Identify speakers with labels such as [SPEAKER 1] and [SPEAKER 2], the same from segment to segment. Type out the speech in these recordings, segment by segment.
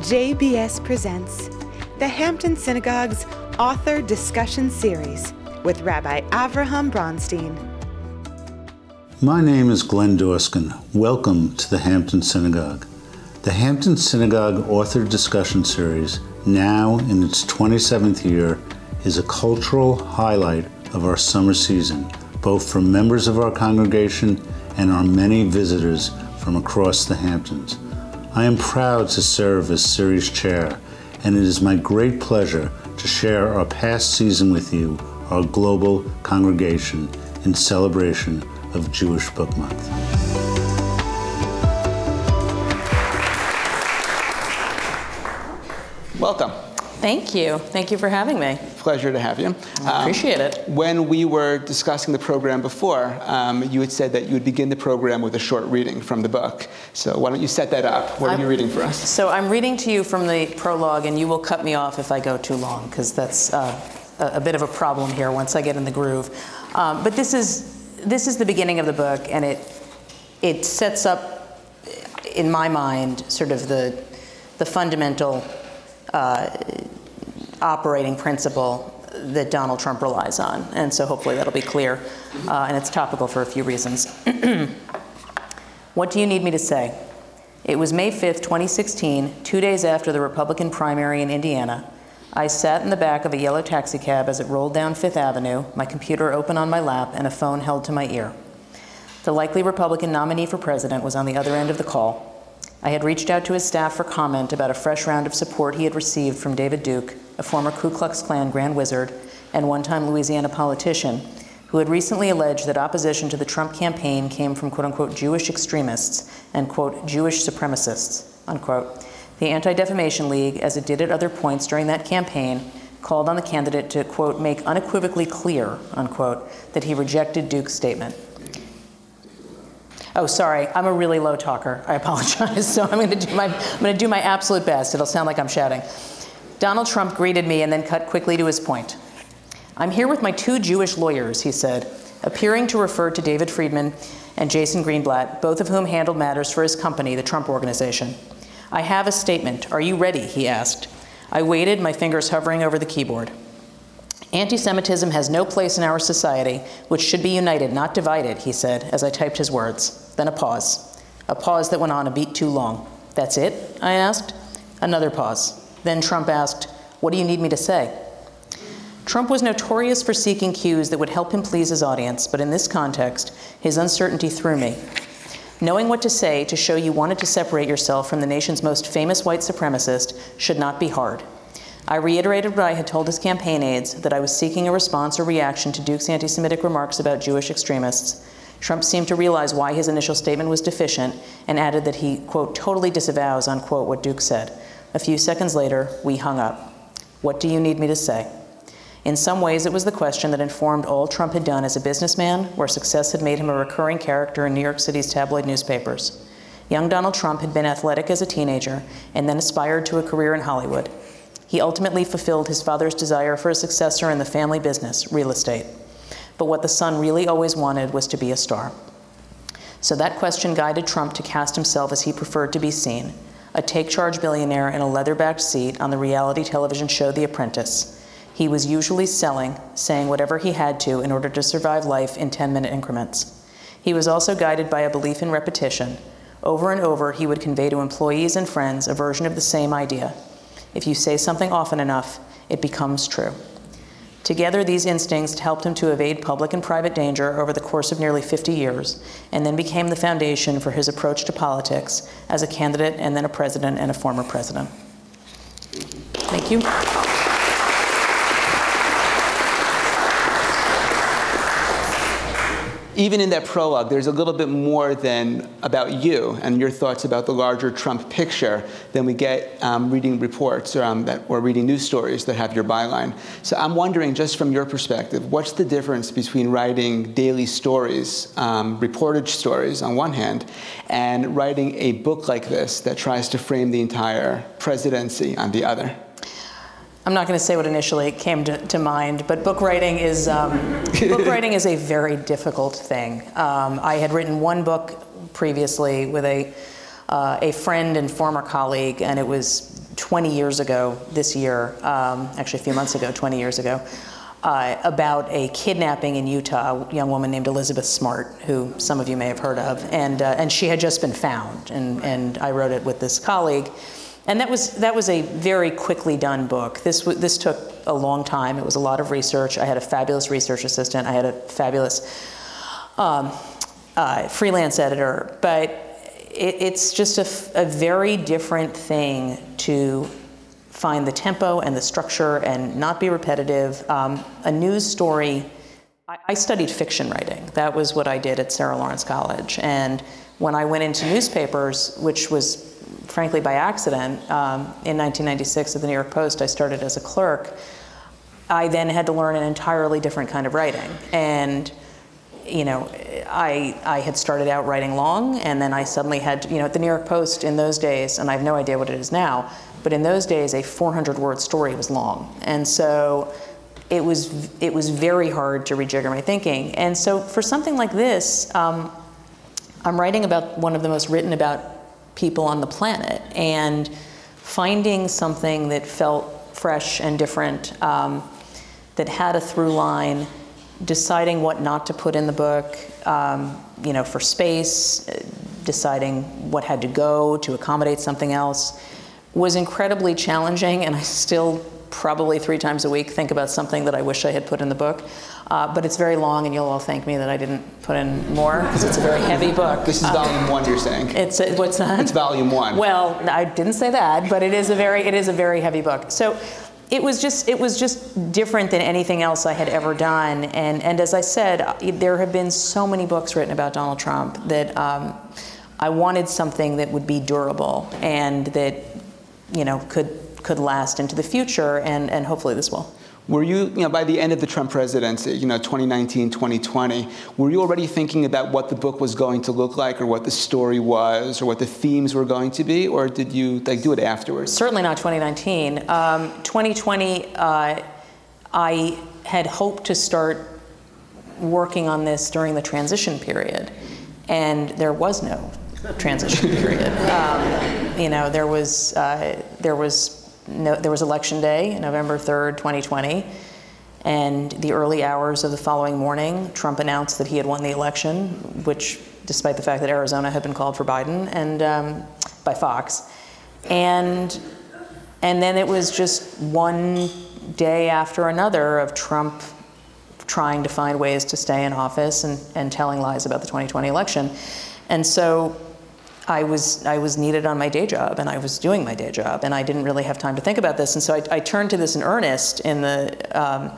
[SPEAKER 1] JBS presents the Hampton Synagogue's Author Discussion Series with Rabbi Avraham Bronstein.
[SPEAKER 2] My name is Glenn Dorskin. Welcome to the Hampton Synagogue. The Hampton Synagogue Author Discussion Series, now in its 27th year, is a cultural highlight of our summer season, both for members of our congregation and our many visitors from across the Hamptons. I am proud to serve as series chair, and it is my great pleasure to share our past season with you, our global congregation, in celebration of Jewish Book Month.
[SPEAKER 3] Welcome.
[SPEAKER 4] Thank you. Thank you for having me.
[SPEAKER 3] Pleasure to have you.
[SPEAKER 4] I appreciate it.
[SPEAKER 3] Um, When we were discussing the program before, um, you had said that you would begin the program with a short reading from the book. So why don't you set that up? What are
[SPEAKER 4] I'm-
[SPEAKER 3] you reading for us?
[SPEAKER 4] So I'm reading to you from the prologue, and you will cut me off if I go too long, because that's uh, a, a bit of a problem here once I get in the groove. Um, but this is this is the beginning of the book, and it it sets up, in my mind, sort of the the fundamental uh, operating principle that Donald Trump relies on, and so hopefully that'll be clear, uh, and it's topical for a few reasons. What do you need me to say? It was May 5th, 2016, two days after the Republican primary in Indiana. I sat in the back of a yellow taxicab as it rolled down Fifth Avenue, my computer open on my lap, and a phone held to my ear. The likely Republican nominee for president was on the other end of the call. I had reached out to his staff for comment about a fresh round of support he had received from David Duke, a former Ku Klux Klan Grand Wizard and one time Louisiana politician, who had recently alleged that opposition to the Trump campaign came from quote unquote Jewish extremists and quote Jewish supremacists, unquote. The Anti Defamation League, as it did at other points during that campaign, called on the candidate to quote make unequivocally clear, unquote, that he rejected Duke's statement. Oh, sorry, I'm a really low talker. I apologize. So I'm going to do my I'm going to do my absolute best. It'll sound like I'm shouting. Donald Trump greeted me and then cut quickly to his point. I'm here with my two Jewish lawyers, he said, appearing to refer to David Friedman and Jason Greenblatt, both of whom handled matters for his company, the Trump Organization. I have a statement. Are you ready? he asked. I waited, my fingers hovering over the keyboard. Anti Semitism has no place in our society, which should be united, not divided, he said as I typed his words. Then a pause. A pause that went on a beat too long. That's it? I asked. Another pause. Then Trump asked, What do you need me to say? Trump was notorious for seeking cues that would help him please his audience, but in this context, his uncertainty threw me. Knowing what to say to show you wanted to separate yourself from the nation's most famous white supremacist should not be hard. I reiterated what I had told his campaign aides that I was seeking a response or reaction to Duke's anti Semitic remarks about Jewish extremists. Trump seemed to realize why his initial statement was deficient and added that he, quote, totally disavows, unquote, what Duke said. A few seconds later, we hung up. What do you need me to say? In some ways, it was the question that informed all Trump had done as a businessman, where success had made him a recurring character in New York City's tabloid newspapers. Young Donald Trump had been athletic as a teenager and then aspired to a career in Hollywood. He ultimately fulfilled his father's desire for a successor in the family business, real estate. But what the son really always wanted was to be a star. So that question guided Trump to cast himself as he preferred to be seen a take charge billionaire in a leather backed seat on the reality television show The Apprentice. He was usually selling, saying whatever he had to in order to survive life in 10 minute increments. He was also guided by a belief in repetition. Over and over, he would convey to employees and friends a version of the same idea. If you say something often enough, it becomes true. Together, these instincts helped him to evade public and private danger over the course of nearly 50 years, and then became the foundation for his approach to politics as a candidate and then a president and a former president. Thank you.
[SPEAKER 3] Even in that prologue, there's a little bit more than about you and your thoughts about the larger Trump picture than we get um, reading reports or, um, that, or reading news stories that have your byline. So I'm wondering, just from your perspective, what's the difference between writing daily stories, um, reportage stories on one hand, and writing a book like this that tries to frame the entire presidency on the other?
[SPEAKER 4] I'm not going to say what initially came to, to mind, but book writing is um, book writing is a very difficult thing. Um, I had written one book previously with a uh, a friend and former colleague, and it was 20 years ago this year, um, actually a few months ago, 20 years ago, uh, about a kidnapping in Utah, a young woman named Elizabeth Smart, who some of you may have heard of, and uh, and she had just been found, and and I wrote it with this colleague, and that was that was a very quickly done book. This this took a long time. It was a lot of research. I had a fabulous research assistant. I had a fabulous um, uh, freelance editor, but it, it's just a, a very different thing to find the tempo and the structure and not be repetitive. Um, a news story, I, I studied fiction writing. That was what I did at Sarah Lawrence College. And when I went into newspapers, which was frankly by accident, um, in 1996 at the New York Post, I started as a clerk. I then had to learn an entirely different kind of writing. And you know, I, I had started out writing long, and then I suddenly had, you know, at the New York Post in those days, and I have no idea what it is now, but in those days, a 400 word story was long. And so it was, it was very hard to rejigger my thinking. And so for something like this, um, I'm writing about one of the most written about people on the planet, and finding something that felt fresh and different, um, that had a through line, deciding what not to put in the book, um, you know, for space, deciding what had to go to accommodate something else, was incredibly challenging, and I still probably three times a week think about something that I wish I had put in the book. Uh, but it's very long, and you'll all thank me that I didn't put in more because it's a very heavy book.
[SPEAKER 3] This is volume one, you're saying?
[SPEAKER 4] It's a, what's that?
[SPEAKER 3] It's volume one.
[SPEAKER 4] Well, I didn't say that, but it is a very it is a very heavy book. So it was just it was just different than anything else I had ever done. And and as I said, there have been so many books written about Donald Trump that um, I wanted something that would be durable and that you know could could last into the future. And and hopefully this will.
[SPEAKER 3] Were you, you know, by the end of the Trump presidency, you know, 2019, 2020, were you already thinking about what the book was going to look like or what the story was or what the themes were going to be, or did you like do it afterwards?
[SPEAKER 4] Certainly not 2019. Um, 2020, uh, I had hoped to start working on this during the transition period, and there was no transition period. Um, you know, there was uh, there was no, there was election day, November 3rd, 2020, and the early hours of the following morning, Trump announced that he had won the election, which, despite the fact that Arizona had been called for Biden and um, by Fox, and and then it was just one day after another of Trump trying to find ways to stay in office and, and telling lies about the 2020 election, and so I was I was needed on my day job, and I was doing my day job, and I didn't really have time to think about this, and so I, I turned to this in earnest in the. Um,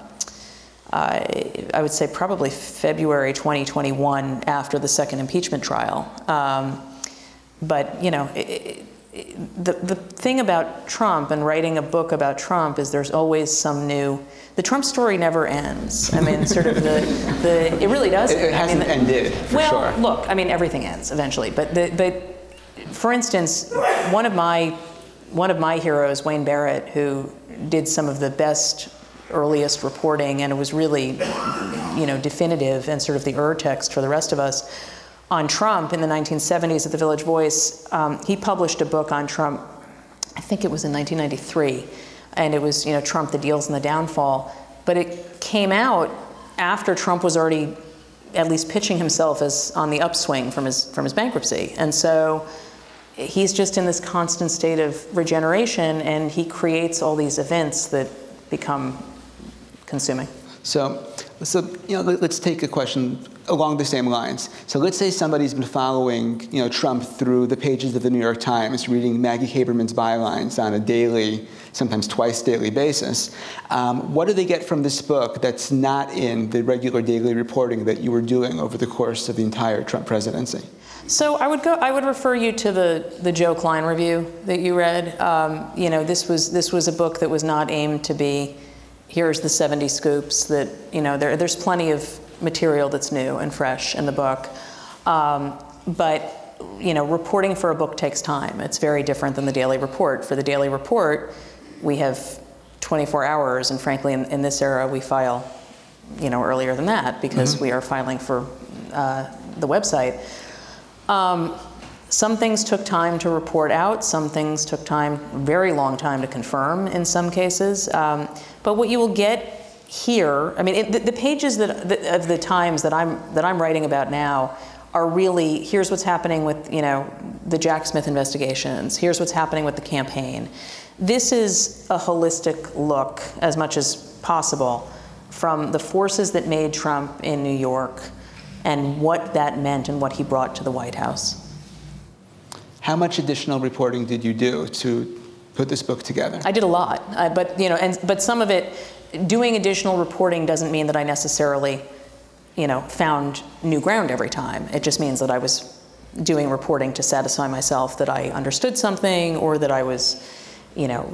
[SPEAKER 4] I, I would say probably February 2021 after the second impeachment trial. Um, but you know, it, it, the the thing about Trump and writing a book about Trump is there's always some new. The Trump story never ends. I mean, sort of the, the it really doesn't.
[SPEAKER 3] It, it hasn't
[SPEAKER 4] I mean,
[SPEAKER 3] ended. For
[SPEAKER 4] well,
[SPEAKER 3] sure.
[SPEAKER 4] look, I mean, everything ends eventually, but the, but for instance, one of my one of my heroes, Wayne Barrett, who did some of the best earliest reporting and it was really, you know, definitive and sort of the ur text for the rest of us on Trump in the 1970s at the Village Voice. Um, he published a book on Trump. I think it was in 1993, and it was you know Trump, the deals and the downfall. But it came out after Trump was already at least pitching himself as on the upswing from his from his bankruptcy, and so he's just in this constant state of regeneration, and he creates all these events that become consuming.
[SPEAKER 3] So, so you know, let, us take a question along the same lines. So let's say somebody's been following, you know, Trump through the pages of the New York Times, reading Maggie Haberman's bylines on a daily, sometimes twice daily basis. Um, what do they get from this book that's not in the regular daily reporting that you were doing over the course of the entire Trump presidency?
[SPEAKER 4] So I would go. I would refer you to the the Joe Klein review that you read. Um, you know, this was this was a book that was not aimed to be. Here's the 70 scoops that you know. There, there's plenty of material that's new and fresh in the book, um, but you know, reporting for a book takes time. It's very different than the daily report. For the daily report, we have 24 hours, and frankly, in, in this era, we file, you know, earlier than that because
[SPEAKER 3] Mm-hmm.
[SPEAKER 4] we are filing for uh, the website. Um, some things took time to report out, some things took time, very long time to confirm in some cases. Um, but what you will get here, I mean, it, the, the, pages that, the, of the Times that I'm, that I'm writing about now are really here's what's happening with you know the Jack Smith investigations. Here's what's happening with the campaign. This is a holistic look, as much as possible, from the forces that made Trump in New York and what that meant and what he brought to the White House.
[SPEAKER 3] How much additional reporting did you do to put this book together?
[SPEAKER 4] I did a lot, uh, but you know, and but some of it, doing additional reporting doesn't mean that I necessarily, you know, found new ground every time. It just means that I was doing reporting to satisfy myself that I understood something or that I was, you know,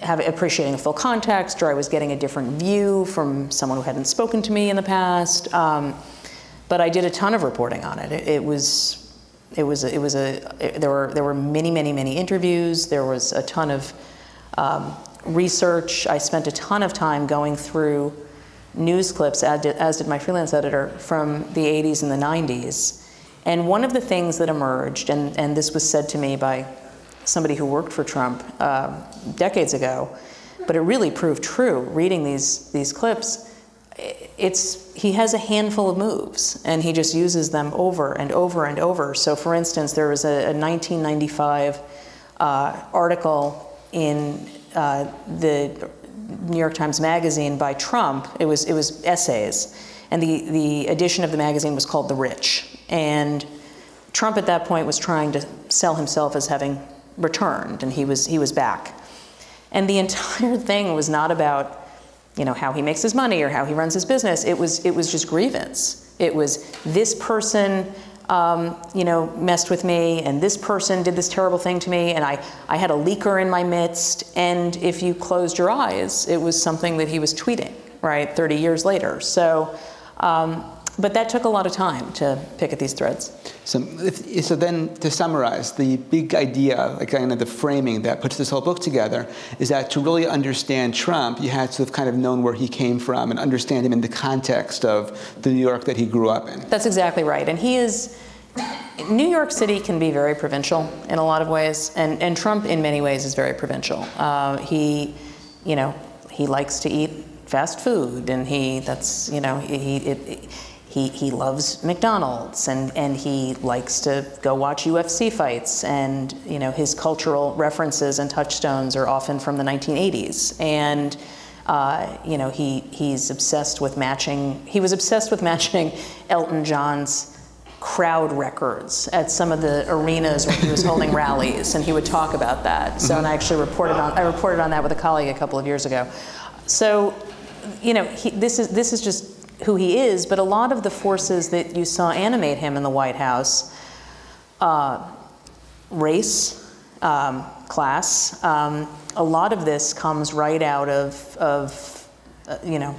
[SPEAKER 4] have, appreciating a full context or I was getting a different view from someone who hadn't spoken to me in the past. Um, but I did a ton of reporting on it. It, it was it was it was a it, there were there were many many many interviews. There was a ton of um, research. I spent a ton of time going through news clips, as did, as did my freelance editor, from the 80s and the 90s. And one of the things that emerged, and, and this was said to me by somebody who worked for Trump uh, decades ago, but it really proved true reading these, these clips. It's, he has a handful of moves and he just uses them over and over and over. So, for instance, there was a, a 1995 uh, article in uh, the New York Times Magazine by Trump. It was, it was essays. And the, the edition of the magazine was called The Rich. And Trump at that point was trying to sell himself as having returned, and he was, he was back. And the entire thing was not about, you know, how he makes his money or how he runs his business. It was, it was just grievance. It was this person, um, you know, messed with me, and this person did this terrible thing to me, and I, I had a leaker in my midst. And if you closed your eyes, it was something that he was tweeting, right, 30 years later. So, um, but that took a lot of time to pick at these threads.
[SPEAKER 3] So, if, so then to summarize, the big idea, like kind of the framing that puts this whole book together, is that to really understand Trump, you had to have kind of known where he came from and understand him in the context of the New York that he grew up in.
[SPEAKER 4] That's exactly right. And he is, New York City can be very provincial in a lot of ways, and, and Trump in many ways is very provincial. Uh, he, you know, he likes to eat fast food, and he, that's, you know, he, it, he, he loves McDonald's and, and he likes to go watch UFC fights. And you know, his cultural references and touchstones are often from the 1980s. And uh, you know, he, he's obsessed with matching, he was obsessed with matching Elton John's crowd records at some of the arenas where he was holding rallies, and he would talk about that. So, and I actually reported on, I reported on that with a colleague a couple of years ago. So, you know, he, this is this is just who he is, but a lot of the forces that you saw animate him in the White House uh, race, um, class um, a lot of this comes right out of, of uh, you know,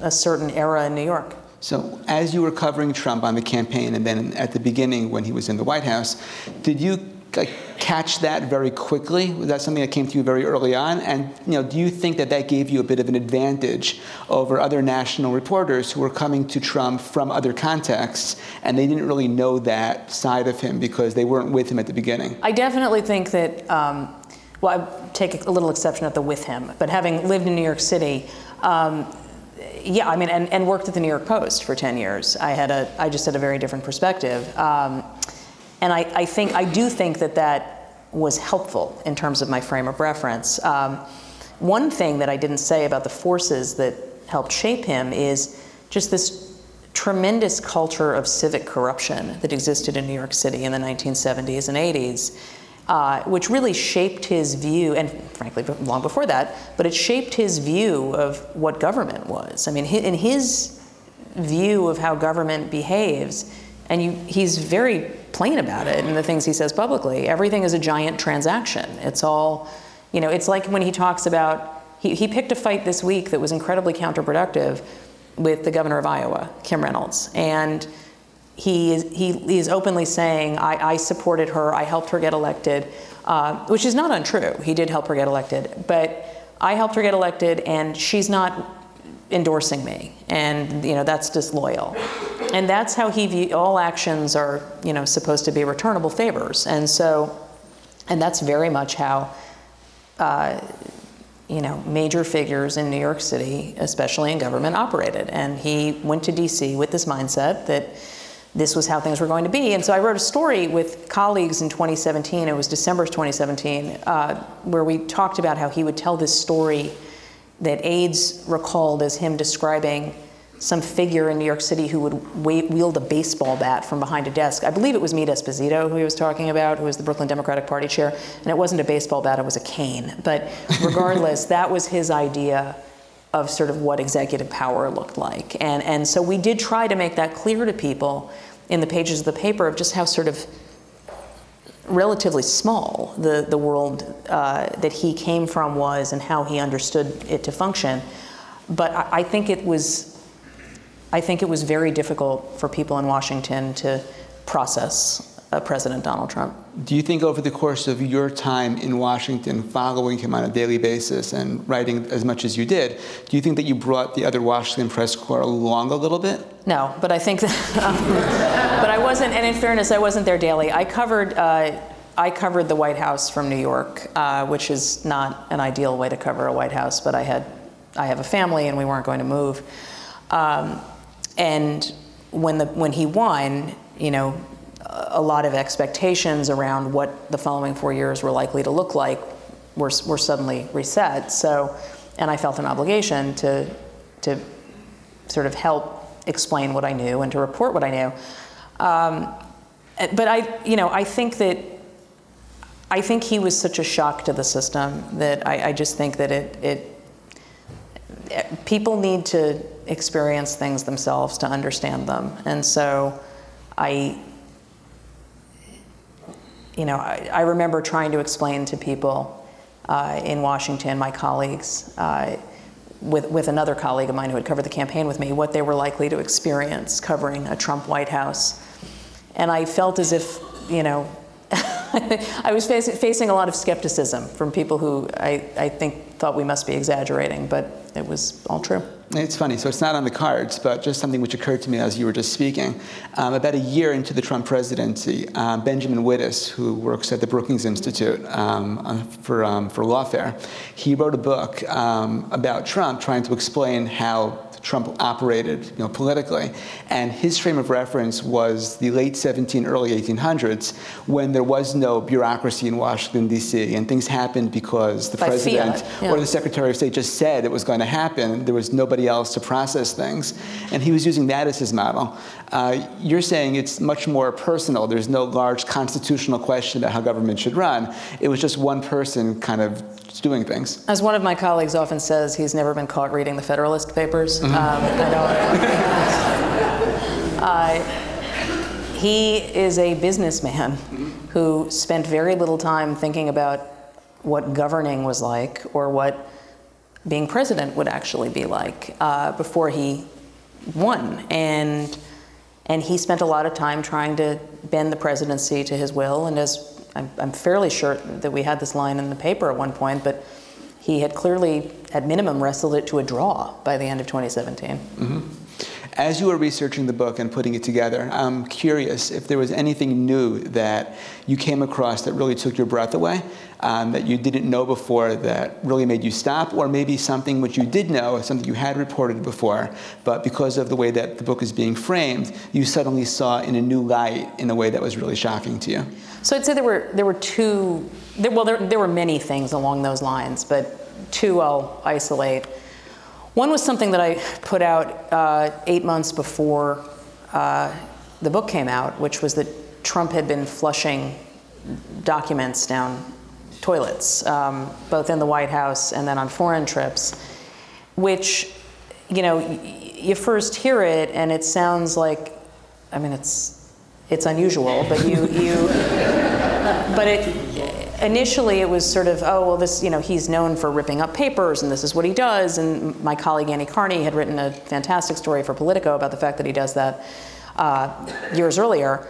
[SPEAKER 4] a certain era in New York.
[SPEAKER 3] So, as you were covering Trump on the campaign, and then at the beginning when he was in the White House, did you catch that very quickly? Was that something that came to you very early on? And you know, do you think that that gave you a bit of an advantage over other national reporters who were coming to Trump from other contexts and they didn't really know that side of him because they weren't with him at the beginning?
[SPEAKER 4] I definitely think that. Um, well, I take a little exception at the with him, but having lived in New York City, um, yeah, I mean, and, and, worked at the New York Post for 10 years, I had a, I just had a very different perspective. Um, and I, I, think, I do think that that was helpful in terms of my frame of reference. Um, one thing that I didn't say about the forces that helped shape him is just this tremendous culture of civic corruption that existed in New York City in the 1970s and 80s. Uh, which really shaped his view, and frankly, long before that, but it shaped his view of what government was. I mean, in his view of how government behaves, and you, he's very plain about it in the things he says publicly. Everything is a giant transaction. It's all, you know, it's like when he talks about, he, he picked a fight this week that was incredibly counterproductive with the governor of Iowa, Kim Reynolds. And he is, he, he is openly saying, I, I, supported her, I helped her get elected, uh, which is not untrue. He did help her get elected. But I helped her get elected, and she's not endorsing me. And, you know, that's disloyal. And that's how he view all actions are you know supposed to be returnable favors. And so and that's very much how uh, you know major figures in new york city especially in government operated. And he went to dc with this mindset that this was how things were going to be. And so i wrote a story with colleagues in 2017 it was december 2017 uh, where we talked about how he would tell this story that aides recalled as him describing some figure in New York City who would wield a baseball bat from behind a desk. I believe it was Meade Esposito who he was talking about, who was the Brooklyn Democratic Party chair, and it wasn't a baseball bat, it was a cane. But regardless, that was his idea of sort of what executive power looked like. And, and so we did try to make that clear to people in the pages of the paper of just how sort of relatively small the, the world uh, that he came from was and how he understood it to function. But I, I think it was I think it was very difficult for people in Washington to process uh, President Donald Trump.
[SPEAKER 3] Do you think over the course of your time in Washington, following him on a daily basis and writing as much as you did, do you think that you brought the other Washington press corps along a little bit?
[SPEAKER 4] No, but I think that, um, but I wasn't, and in fairness, I wasn't there daily. I covered, uh, I covered the White House from New York, uh, which is not an ideal way to cover a White House, but I had, I have a family and we weren't going to move. Um, and when, the, when he won, you know, a lot of expectations around what the following four years were likely to look like were, were suddenly reset. So, and I felt an obligation to, to sort of help explain what I knew and to report what I knew. Um, but I, you know, I think that I think he was such a shock to the system that I, I just think that it, it people need to experience things themselves to understand them. And so I, you know, I, I remember trying to explain to people uh, in Washington, my colleagues, uh, with, with another colleague of mine who had covered the campaign with me, what they were likely to experience covering a Trump White House. And I felt as if, you know, I was face, facing a lot of skepticism from people who I, I think thought we must be exaggerating, but it was all true.
[SPEAKER 3] It's funny, so it's not on the cards, but just something which occurred to me as you were just speaking. Um, about a year into the Trump presidency, um, Benjamin Wittes, who works at the Brookings Institute um, for, um, for lawfare, he wrote a book um, about Trump trying to explain how Trump operated you know, politically. And his frame of reference was the late 17, early 1800s, when there was no bureaucracy in Washington, D.C., and things happened because the
[SPEAKER 4] By
[SPEAKER 3] president
[SPEAKER 4] yeah.
[SPEAKER 3] or the Secretary of State just said it was going to happen. There was nobody else to process things. And he was using that as his model. Uh, you're saying it's much more personal. There's no large constitutional question about how government should run. It was just one person kind of doing things.
[SPEAKER 4] As one of my colleagues often says, he's never been caught reading the Federalist Papers. Mm-hmm. Um, uh, he is a businessman who spent very little time thinking about what governing was like or what being president would actually be like uh, before he won. And, and he spent a lot of time trying to bend the presidency to his will. And as I'm, I'm fairly sure that we had this line in the paper at one point, but he had clearly, at minimum, wrestled it to a draw by the end of 2017. Mm-hmm.
[SPEAKER 3] As you were researching the book and putting it together, I'm curious if there was anything new that you came across that really took your breath away, um, that you didn't know before that really made you stop, or maybe something which you did know, something you had reported before, but because of the way that the book is being framed, you suddenly saw in a new light in a way that was really shocking to you.
[SPEAKER 4] So I'd say there were there were two. There, well, there, there were many things along those lines, but two I'll isolate. One was something that I put out uh, eight months before uh, the book came out, which was that Trump had been flushing documents down toilets, um, both in the White House and then on foreign trips, which, you know, you first hear it and it sounds like, I mean, it's it's unusual, but you you, but it initially it was sort of, oh, well, this, you know, he's known for ripping up papers and this is what he does. And my colleague Annie Karni had written a fantastic story for Politico about the fact that he does that uh, years earlier.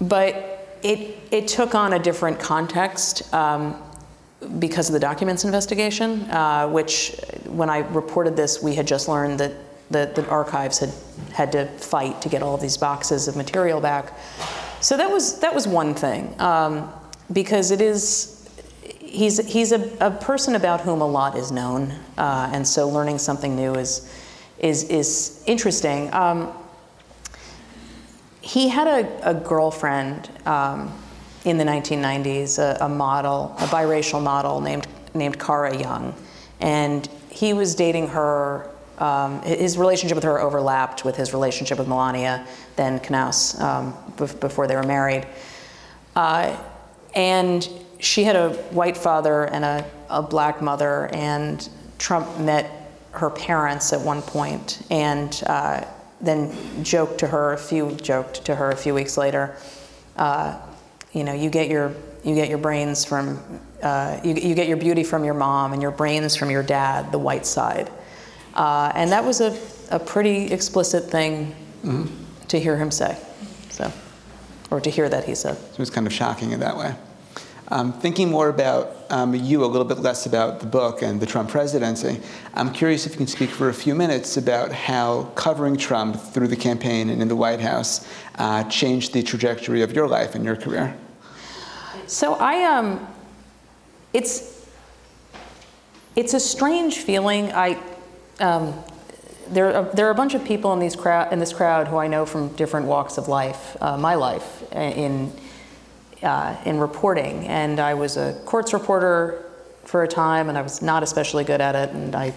[SPEAKER 4] But it, it took on a different context um, because of the documents investigation, uh, which when I reported this, we had just learned that the, the archives had had to fight to get all of these boxes of material back. So that was that was one thing, um, because it is he's he's a, a person about whom a lot is known, uh, and so learning something new is is is interesting. Um, he had a, a girlfriend um, in the 1990s, a, a, model, a biracial model named named Kara Young, and he was dating her. Um, his relationship with her overlapped with his relationship with Melania, then Knauss, um, before they were married. Uh, and she had a white father and a, a black mother, and Trump met her parents at one point, and uh, then joked to her a few joked to her a few weeks later. Uh, you know, you get your you get your brains from uh, you, you get your beauty from your mom and your brains from your dad, the white side, uh, and that was a, a pretty explicit thing mm-hmm. to hear him say, so, or to hear that he said.
[SPEAKER 3] It was kind of shocking in that way. Um, thinking more about um, you, a little bit less about the book and the Trump presidency, I'm curious if you can speak for a few minutes about how covering Trump through the campaign and in the White House uh, changed the trajectory of your life and your career.
[SPEAKER 4] So I um, it's it's a strange feeling. I um, there are, there are a bunch of people in these crowd in this crowd who I know from different walks of life, uh, my life in uh, in reporting. And I was a courts reporter for a time, and I was not especially good at it. And I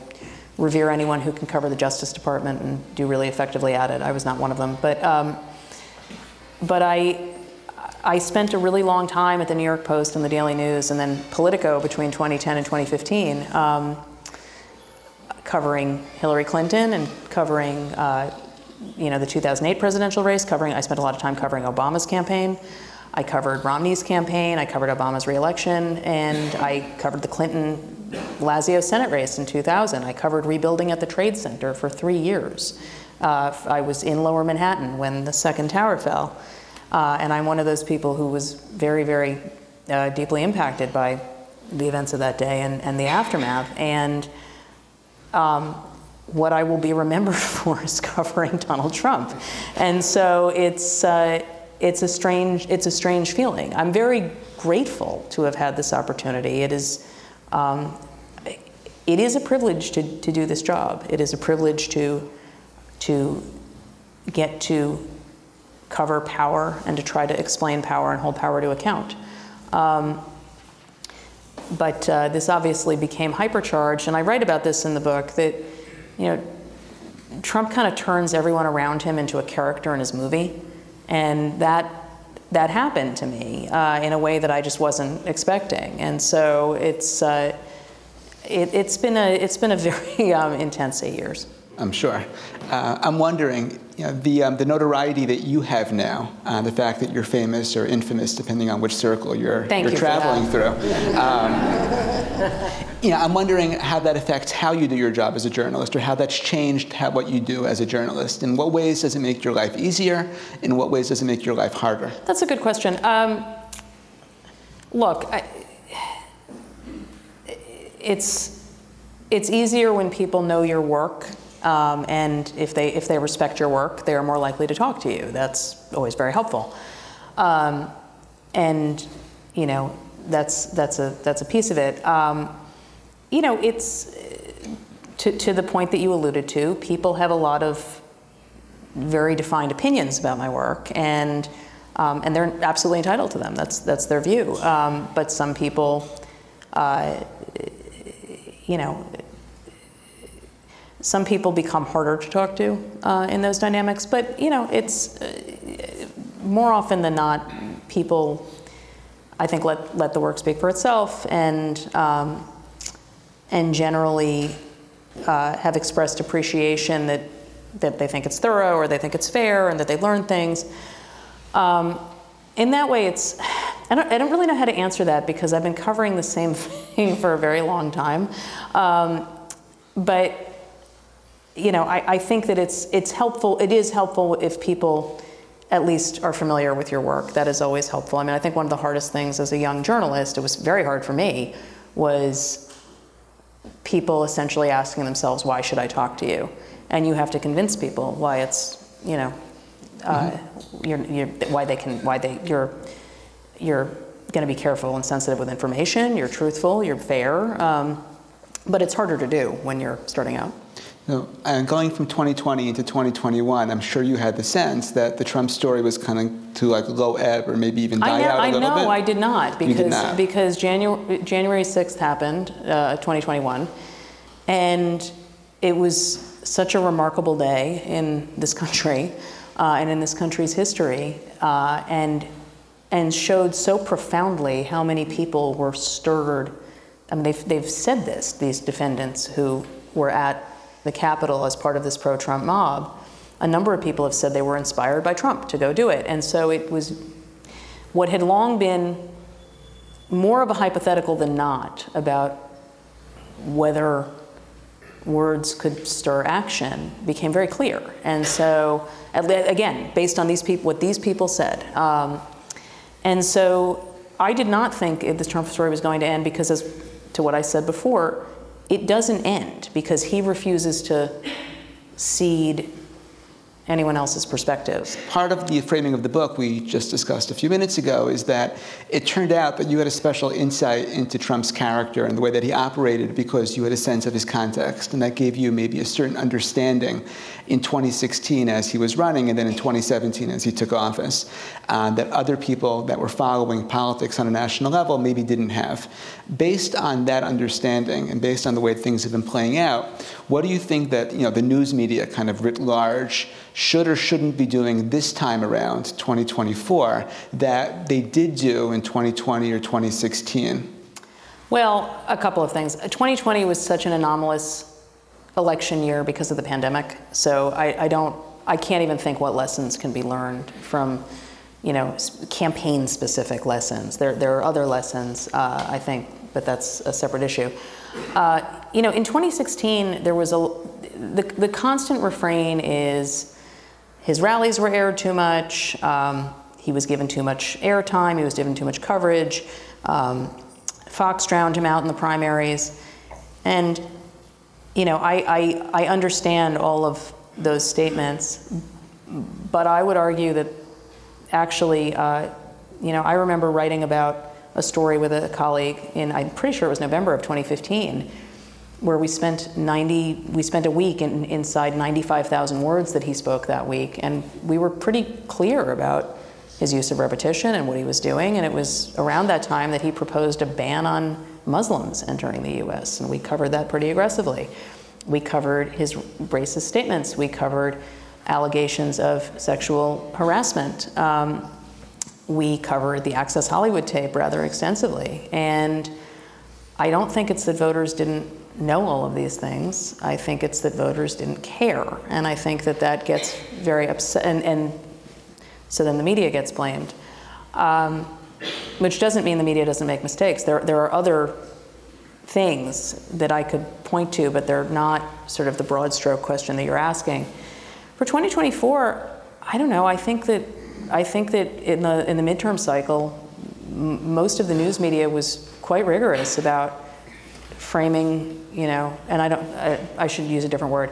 [SPEAKER 4] revere anyone who can cover the Justice Department and do really effectively at it. I was not one of them, but um, but I. I spent a really long time at the New York Post and the Daily News, and then Politico between 2010 and 2015, um, covering Hillary Clinton and covering, uh, you know, the 2008 presidential race. Covering, I spent a lot of time covering Obama's campaign. I covered Romney's campaign, I covered Obama's reelection, and I covered the Clinton Lazio Senate race in 2000. I covered rebuilding at the Trade Center for three years. Uh, I was in Lower Manhattan when the second tower fell. Uh, and I'm one of those people who was very, very uh, deeply impacted by the events of that day and, and the aftermath. And um, what I will be remembered for is covering Donald Trump. And so it's, uh, it's a strange it's a strange feeling. I'm very grateful to have had this opportunity. It is um, it is a privilege to, to do this job. It is a privilege to to get to cover power and to try to explain power and hold power to account. Um, but uh, this obviously became hypercharged, and I write about this in the book that you know Trump kind of turns everyone around him into a character in his movie. And that, that happened to me uh, in a way that I just wasn't expecting. And so it's, uh, it, has been a, it's been a very um, intense eight years.
[SPEAKER 3] I'm sure. Uh, I'm wondering, you know, the, um, the notoriety that you have now, uh, the fact that you're famous or infamous, depending on which circle you're,
[SPEAKER 4] you're
[SPEAKER 3] you traveling through. Um, you know, I'm wondering how that affects how you do your job as a journalist, or how that's changed how, what you do as a journalist. In what ways does it make your life easier? In what ways does it make your life harder?
[SPEAKER 4] That's a good question. Um, look, I, it's it's easier when people know your work um, and if they, if they respect your work, they are more likely to talk to you. That's always very helpful. Um, and, you know, that's, that's, a, that's a piece of it. Um, you know, it's to, to the point that you alluded to, people have a lot of very defined opinions about my work, and, um, and they're absolutely entitled to them. That's, that's their view. Um, but some people, uh, you know, some people become harder to talk to uh, in those dynamics, but you know, it's uh, more often than not, people, I think, let, let the work speak for itself and, um, and generally uh, have expressed appreciation that, that they think it's thorough or they think it's fair and that they learn things. Um, in that way, it's, I don't, I don't really know how to answer that because I've been covering the same thing for a very long time. Um, but you know, I, I think that it's it's helpful. It is helpful if people at least are familiar with your work. That is always helpful. I mean, I think one of the hardest things as a young journalist, it was very hard for me, was people essentially asking themselves, "Why should I talk to you?" and you have to convince people why it's, you know, uh, you're, you're, why they can, why they, you're, you're going to be careful and sensitive with information. You're truthful. You're fair. Um, but it's harder to do when you're starting out.
[SPEAKER 3] So, and going from 2020 into 2021, I'm sure you had the sense that the Trump story was kind of to like low ebb or maybe even die
[SPEAKER 4] I,
[SPEAKER 3] out a
[SPEAKER 4] I
[SPEAKER 3] little
[SPEAKER 4] know
[SPEAKER 3] bit.
[SPEAKER 4] I did not because
[SPEAKER 3] did not.
[SPEAKER 4] because January January 6th happened, uh, 2021, and it was such a remarkable day in this country uh, and in this country's history, uh, and and showed so profoundly how many people were stirred. I mean, they've they've said this. These defendants who were at the Capitol as part of this pro-Trump mob. A number of people have said they were inspired by Trump to go do it, and so it was what had long been more of a hypothetical than not about whether words could stir action became very clear. And so, again, based on these people, what these people said. Um, and so, I did not think the Trump story was going to end because, as to what I said before, it doesn't end because he refuses to cede anyone else's perspective.
[SPEAKER 3] Part of the framing of the book we just discussed a few minutes ago is that it turned out that you had a special insight into Trump's character and the way that he operated because you had a sense of his context, and that gave you maybe a certain understanding in 2016 as he was running, and then in 2017 as he took office, uh, that other people that were following politics on a national level maybe didn't have. Based on that understanding and based on the way things have been playing out, what do you think that you know the news media kind of writ large should or shouldn't be doing this time around 2024 that they did do in 2020 or 2016?
[SPEAKER 4] Well, a couple of things. 2020 was such an anomalous election year because of the pandemic. So I, I don't, I can't even think what lessons can be learned from, you know, campaign specific lessons. There, there are other lessons, uh, I think, but that's a separate issue. Uh, you know, in 2016, there was a, the, the constant refrain is his rallies were aired too much, um, he was given too much airtime, he was given too much coverage, um, Fox drowned him out in the primaries. And you know, I, I, I understand all of those statements, but I would argue that actually, uh, you know, I remember writing about a story with a colleague in, I'm pretty sure it was November of 2015, where we spent 90, we spent a week in, inside 95,000 words that he spoke that week, and we were pretty clear about his use of repetition and what he was doing, and it was around that time that he proposed a ban on Muslims entering the US, and we covered that pretty aggressively. We covered his racist statements, we covered allegations of sexual harassment. Um, we covered the Access Hollywood tape rather extensively. And I don't think it's that voters didn't know all of these things. I think it's that voters didn't care. And I think that that gets very upset, and, and so then the media gets blamed. Um, which doesn't mean the media doesn't make mistakes. There, there are other things that I could point to, but they're not sort of the broad stroke question that you're asking. For 2024, I don't know. I think that I think that in the in the midterm cycle, m- most of the news media was quite rigorous about framing. You know, and I don't. I, I should use a different word.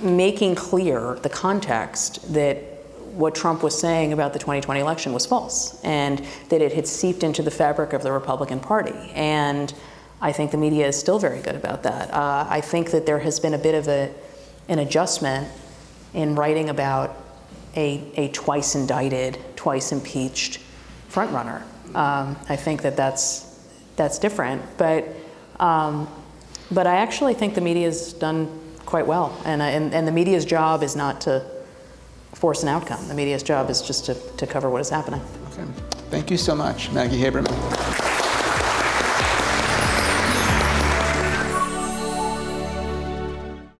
[SPEAKER 4] Making clear the context that what Trump was saying about the 2020 election was false, and that it had seeped into the fabric of the Republican Party. And I think the media is still very good about that. Uh, I think that there has been a bit of a, an adjustment in writing about a, a twice indicted, twice impeached frontrunner. Um, I think that that's, that's different, but, um, but I actually think the media's done quite well, and, and, and the media's job is not to force an outcome. The media's job is just to, to cover what is happening.
[SPEAKER 3] Okay. Thank you so much, Maggie Haberman.